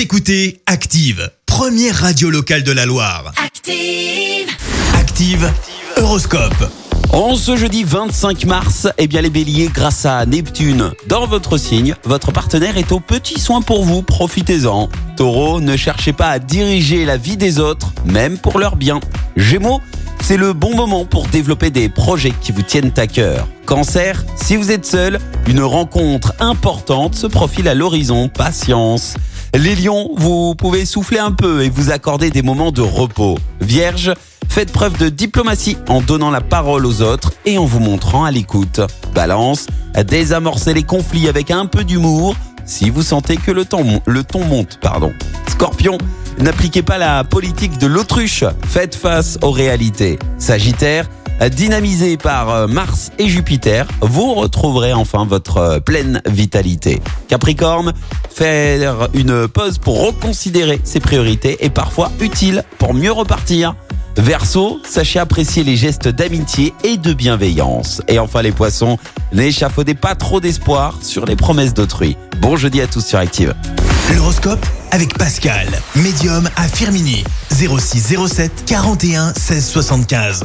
Vous écoutez Active, première radio locale de la Loire. Active. Active, Horoscope. En ce jeudi 25 mars, eh bien les béliers, grâce à Neptune, dans votre signe, votre partenaire est au petit soin pour vous, profitez-en. Taureau, ne cherchez pas à diriger la vie des autres, même pour leur bien. Gémeaux, c'est le bon moment pour développer des projets qui vous tiennent à cœur. Cancer, si vous êtes seul, une rencontre importante se profile à l'horizon, patience. Les lions, vous pouvez souffler un peu et vous accorder des moments de repos. Vierge, faites preuve de diplomatie en donnant la parole aux autres et en vous montrant à l'écoute. Balance, désamorcez les conflits avec un peu d'humour si vous sentez que le, ton, monte. Pardon. Scorpion, n'appliquez pas la politique de l'autruche, faites face aux réalités. Sagittaire, dynamisé par euh, Mars et Jupiter, vous retrouverez enfin votre euh, pleine vitalité. Capricorne, faire une pause pour reconsidérer ses priorités est parfois utile pour mieux repartir. Verseau, sachez apprécier les gestes d'amitié et de bienveillance. Et enfin les poissons, n'échafaudez pas trop d'espoir sur les promesses d'autrui. Bon jeudi à tous sur Active. L'horoscope avec Pascal, médium à Firmini. 06 07 41 16 75.